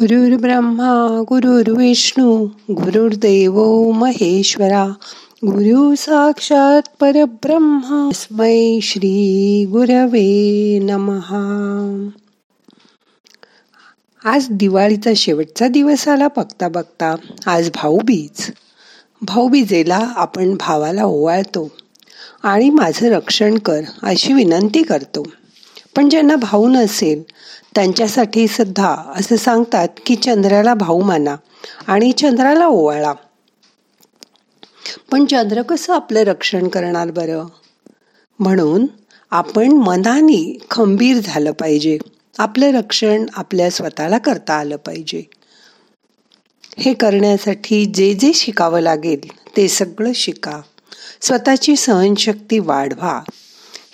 गुरुर् ब्रह्मा गुरुर्विष्णू गुरुर्देव महेश्वरा गुरु साक्षात परब्रह्मा स्मै श्री गुरवे नमहा आज दिवाळीचा शेवटचा दिवस आला बघता बघता. आज भाऊबीज. भाऊबीजेला आपण भावाला ओवाळतो. आणि माझं रक्षण कर अशी विनंती करतो. पण ज्यांना भाऊ नसेल त्यांच्यासाठी सुद्धा असं सांगतात की चंद्राला भाऊ माना आणि चंद्राला ओवाळा. पण चंद्र कसं आपलं रक्षण करणार बरं? म्हणून आपण मनाने खंबीर झालं पाहिजे. आपलं रक्षण आपल्या स्वतःला करता आलं पाहिजे. हे करण्यासाठी जे जे शिकावं लागेल ते सगळं शिका. स्वतःची सहनशक्ती वाढवा.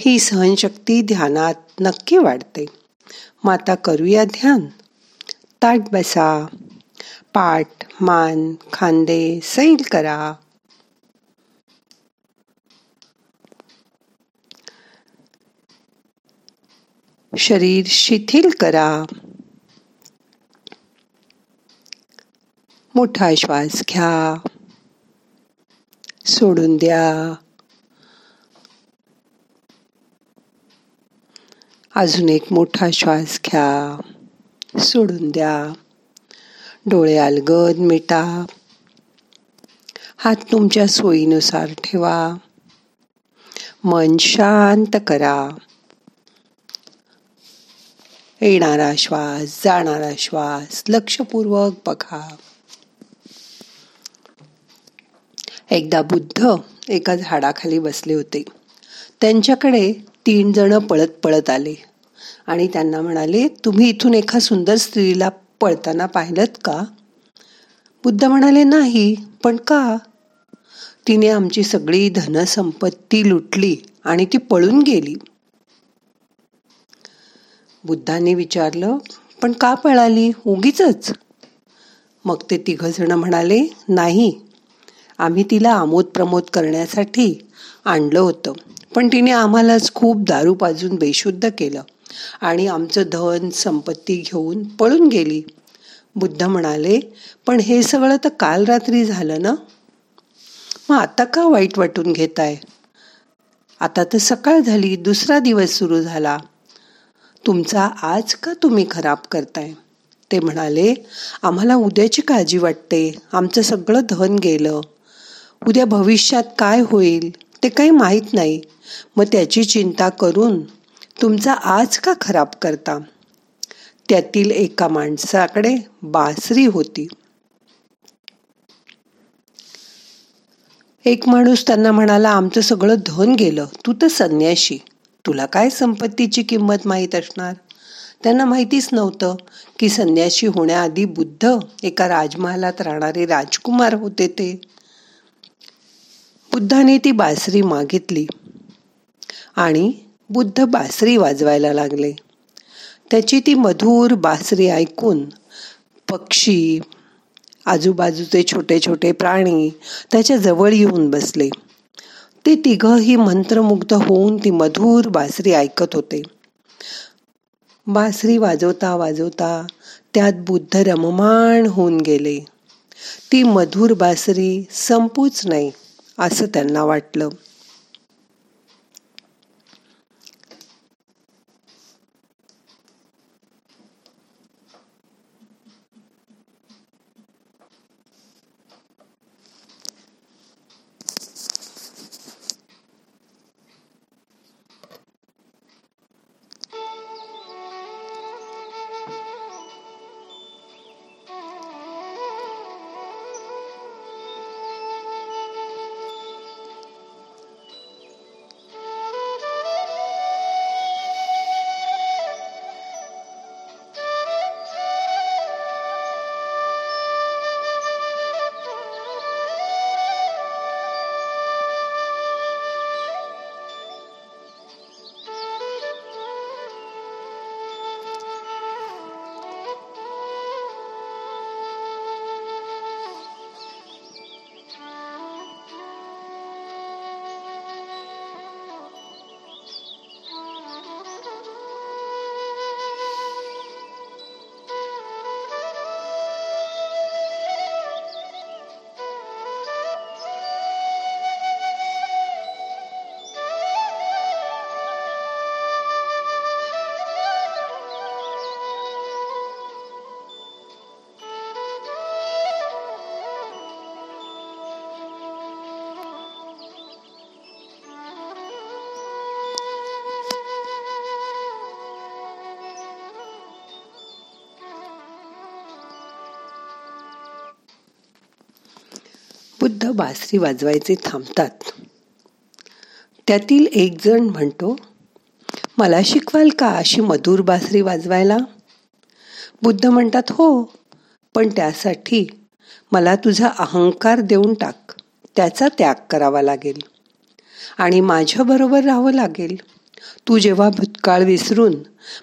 ही सहनशक्ती ध्यानात नक्की वाढते. माता करूया ध्यान. ताट बसा. पाठ मान, खांदे, सैल करा. शरीर शिथिल करा. मोठा श्वास घ्या. सोडून द्या. अजून एक मोठा श्वास घ्या. सोडून द्या. डोळे अलगद मिटा. हात तुमच्या सोयीनुसार ठेवा. मन शांत करा. येणारा श्वास जाणारा श्वास लक्षपूर्वक बघा. एकदा बुद्ध एका झाडाखाली बसले होते. त्यांच्याकडे तीन जण पळत पळत आले. आणि त्यांना म्हणाले तुम्ही इथून एका सुंदर स्त्रीला पळताना पाहिलत का? बुद्ध म्हणाले नाही पण का? तिने आमची सगळी धनसंपत्ती लुटली आणि ती पळून गेली. बुद्धाने विचारलं पण का पळाली? उगीच मग ते तिघ जण म्हणाले नाही आम्ही तिला आमोद प्रमोद करण्यासाठी आणलं होतं. पण तिने आम्हालाच खूप दारू पाजून बेशुद्ध केलं आणि आमचं धन संपत्ती घेऊन पळून गेली. बुद्ध म्हणाले पण हे सगळं तर काल रात्री झालं ना? मग आता का वाईट वाटून घेताय? आता तर सकाळ झाली दुसरा दिवस सुरू झाला. तुमचा आज का तुम्ही खराब करताय? ते म्हणाले आम्हाला उद्याची काळजी वाटते. आमचं सगळं धन गेलं. उद्या भविष्यात काय होईल? ते काही माहीत नाही. मग त्याची चिंता करून तुमचा आज का खराब करता? त्यातील एका माणसाकडे बासरी होती. एक माणूस त्यांना म्हणाला आमचं सगळं धन गेलं. तू तर संन्याशी. तुला काय संपत्तीची किंमत माहीत असणार? त्यांना माहितीच नव्हतं की संन्याशी होण्याआधी बुद्ध एका राजमहालात राहणारे राजकुमार होते ते. बुद्धाने ती बासरी मागितली आणि बुद्ध बासरी वाजवायला लागले. त्याची ती मधुर बासरी ऐकून पक्षी आजूबाजूचे छोटे छोटे प्राणी त्याच्याजवळ येऊन बसले. ते तिघही मंत्रमुग्ध होऊन ती मधुर बासरी ऐकत होते. बासरी वाजवता वाजवता त्यात बुद्ध रममाण होऊन गेले. ती मधुर बासरी संपूच नाही. असं त्यांना वाटलं. बुद्ध बासरी वाजवायचे थांबतात. त्यातील एक जण म्हणतो मला शिकवाल का अशी मधुर बासरी वाजवायला? बुद्ध म्हणतात हो पण त्यासाठी मला तुझा अहंकार देऊन टाक. त्याचा त्याग करावा लागेल. आणि माझ्याबरोबर राहावं लागेल. तू जेव्हा भूतकाळ विसरून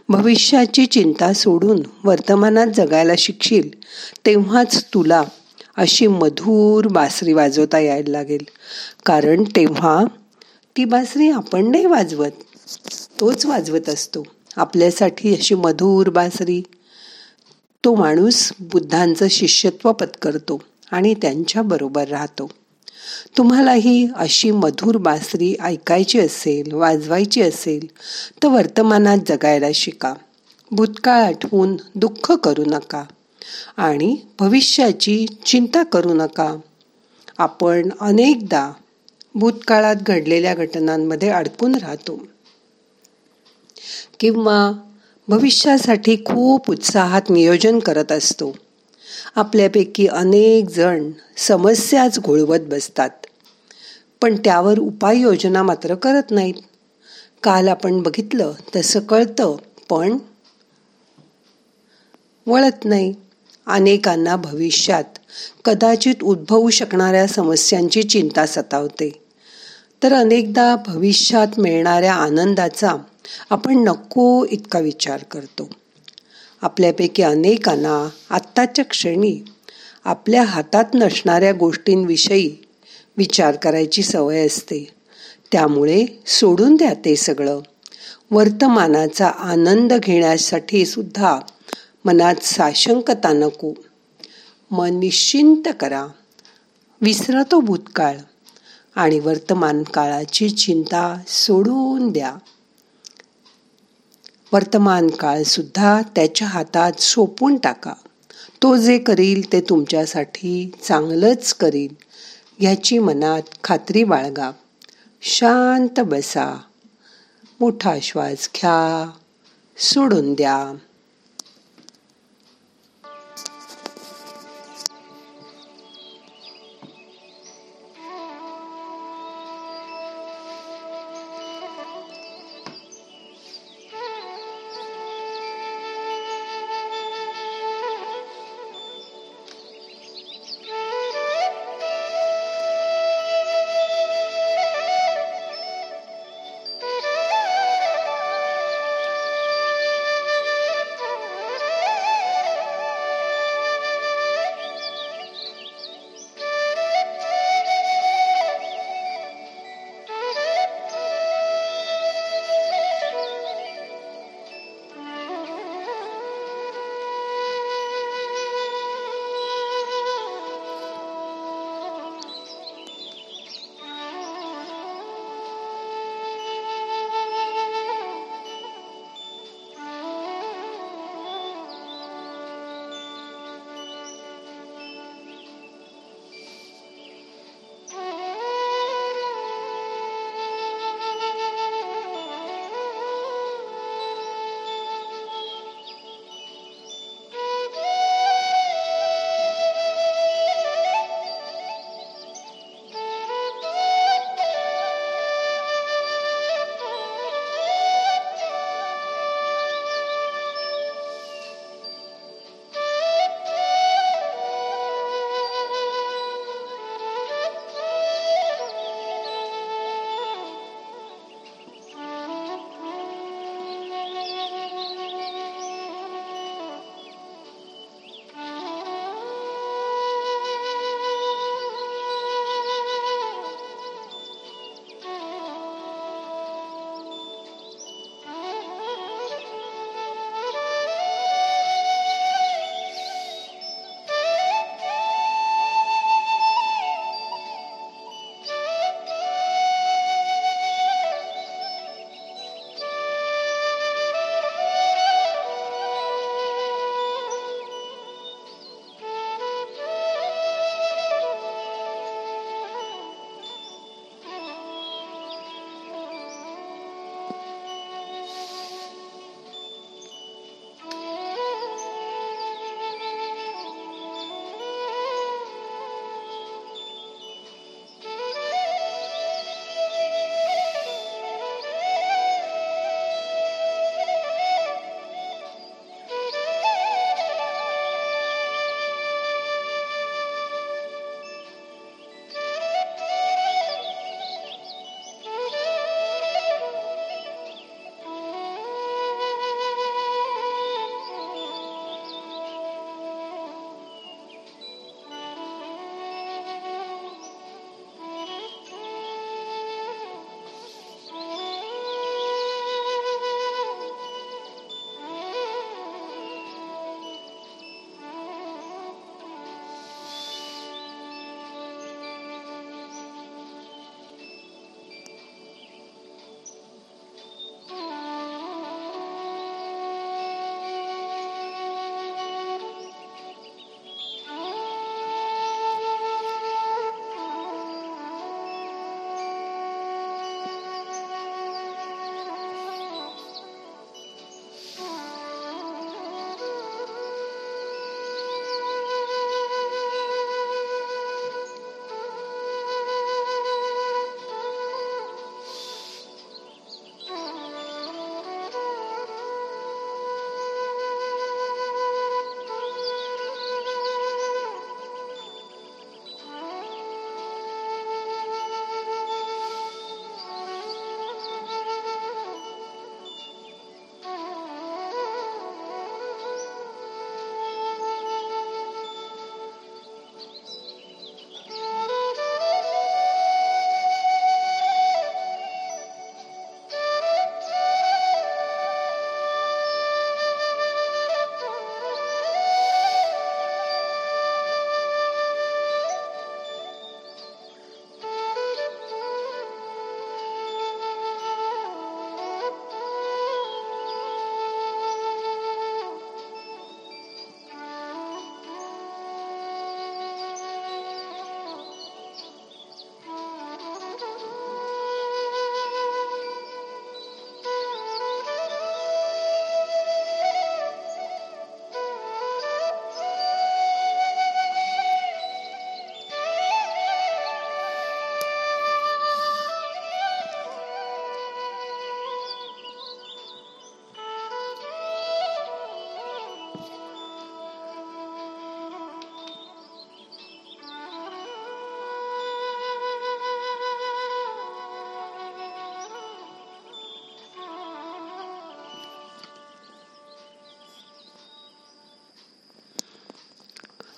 भविष्याची चिंता सोडून वर्तमानात जगायला शिकशील तेव्हाच तुला अशी मधुर बासरी वाजवता यायला लागेल. कारण तेव्हा ती बासरी आपण नाही वाजवत तोच वाजवत असतो. आपल्यासाठी अशी मधुर बासरी. तो माणूस बुद्धांचं शिष्यत्व पत्करतो आणि त्यांच्याबरोबर राहतो. तुम्हालाही अशी मधुर बासरी ऐकायची असेल वाजवायची असेल तर वर्तमानात जगायला शिका. भूतकाळ आठवून दुःख करू नका. आणि भविष्याची चिंता करू नका. आपण अनेकदा भूतकाळात घडलेल्या घटनांमध्ये अडकून राहतो. किंवा भविष्यासाठी खूप उत्साहात नियोजन करत असतो. आपल्यापैकी अनेक जण समस्याच घोळवत बसतात. पण त्यावर उपाययोजना मात्र करत नाहीत. काल आपण बघितलं तसं कळतं पण वळत नाही. अनेकांना भविष्यात कदाचित उद्भवू शकणाऱ्या समस्यांची चिंता सतावते. तर अनेकदा भविष्यात मिळणाऱ्या आनंदाचा आपण नको इतका विचार करतो. आपल्यापैकी अनेकांना आत्ताच्या क्षणी आपल्या हातात नसणाऱ्या गोष्टींविषयी विचार करायची सवय असते. त्यामुळे सोडून द्या ते सगळं. वर्तमानाचा आनंद घेण्यासाठी सुद्धा मनात साशंकता नको. मन निश्चिंत करा. विसरतो भूतकाळ आणि वर्तमान काळाची चिंता सोडून द्या. वर्तमान काळ सुद्धा त्याच्या हातात सोपून टाका. तो जे करील ते तुमच्यासाठी चांगलंच करील. ह्याची मनात खात्री बाळगा. शांत बसा. मोठा श्वास घ्या. सोडून द्या.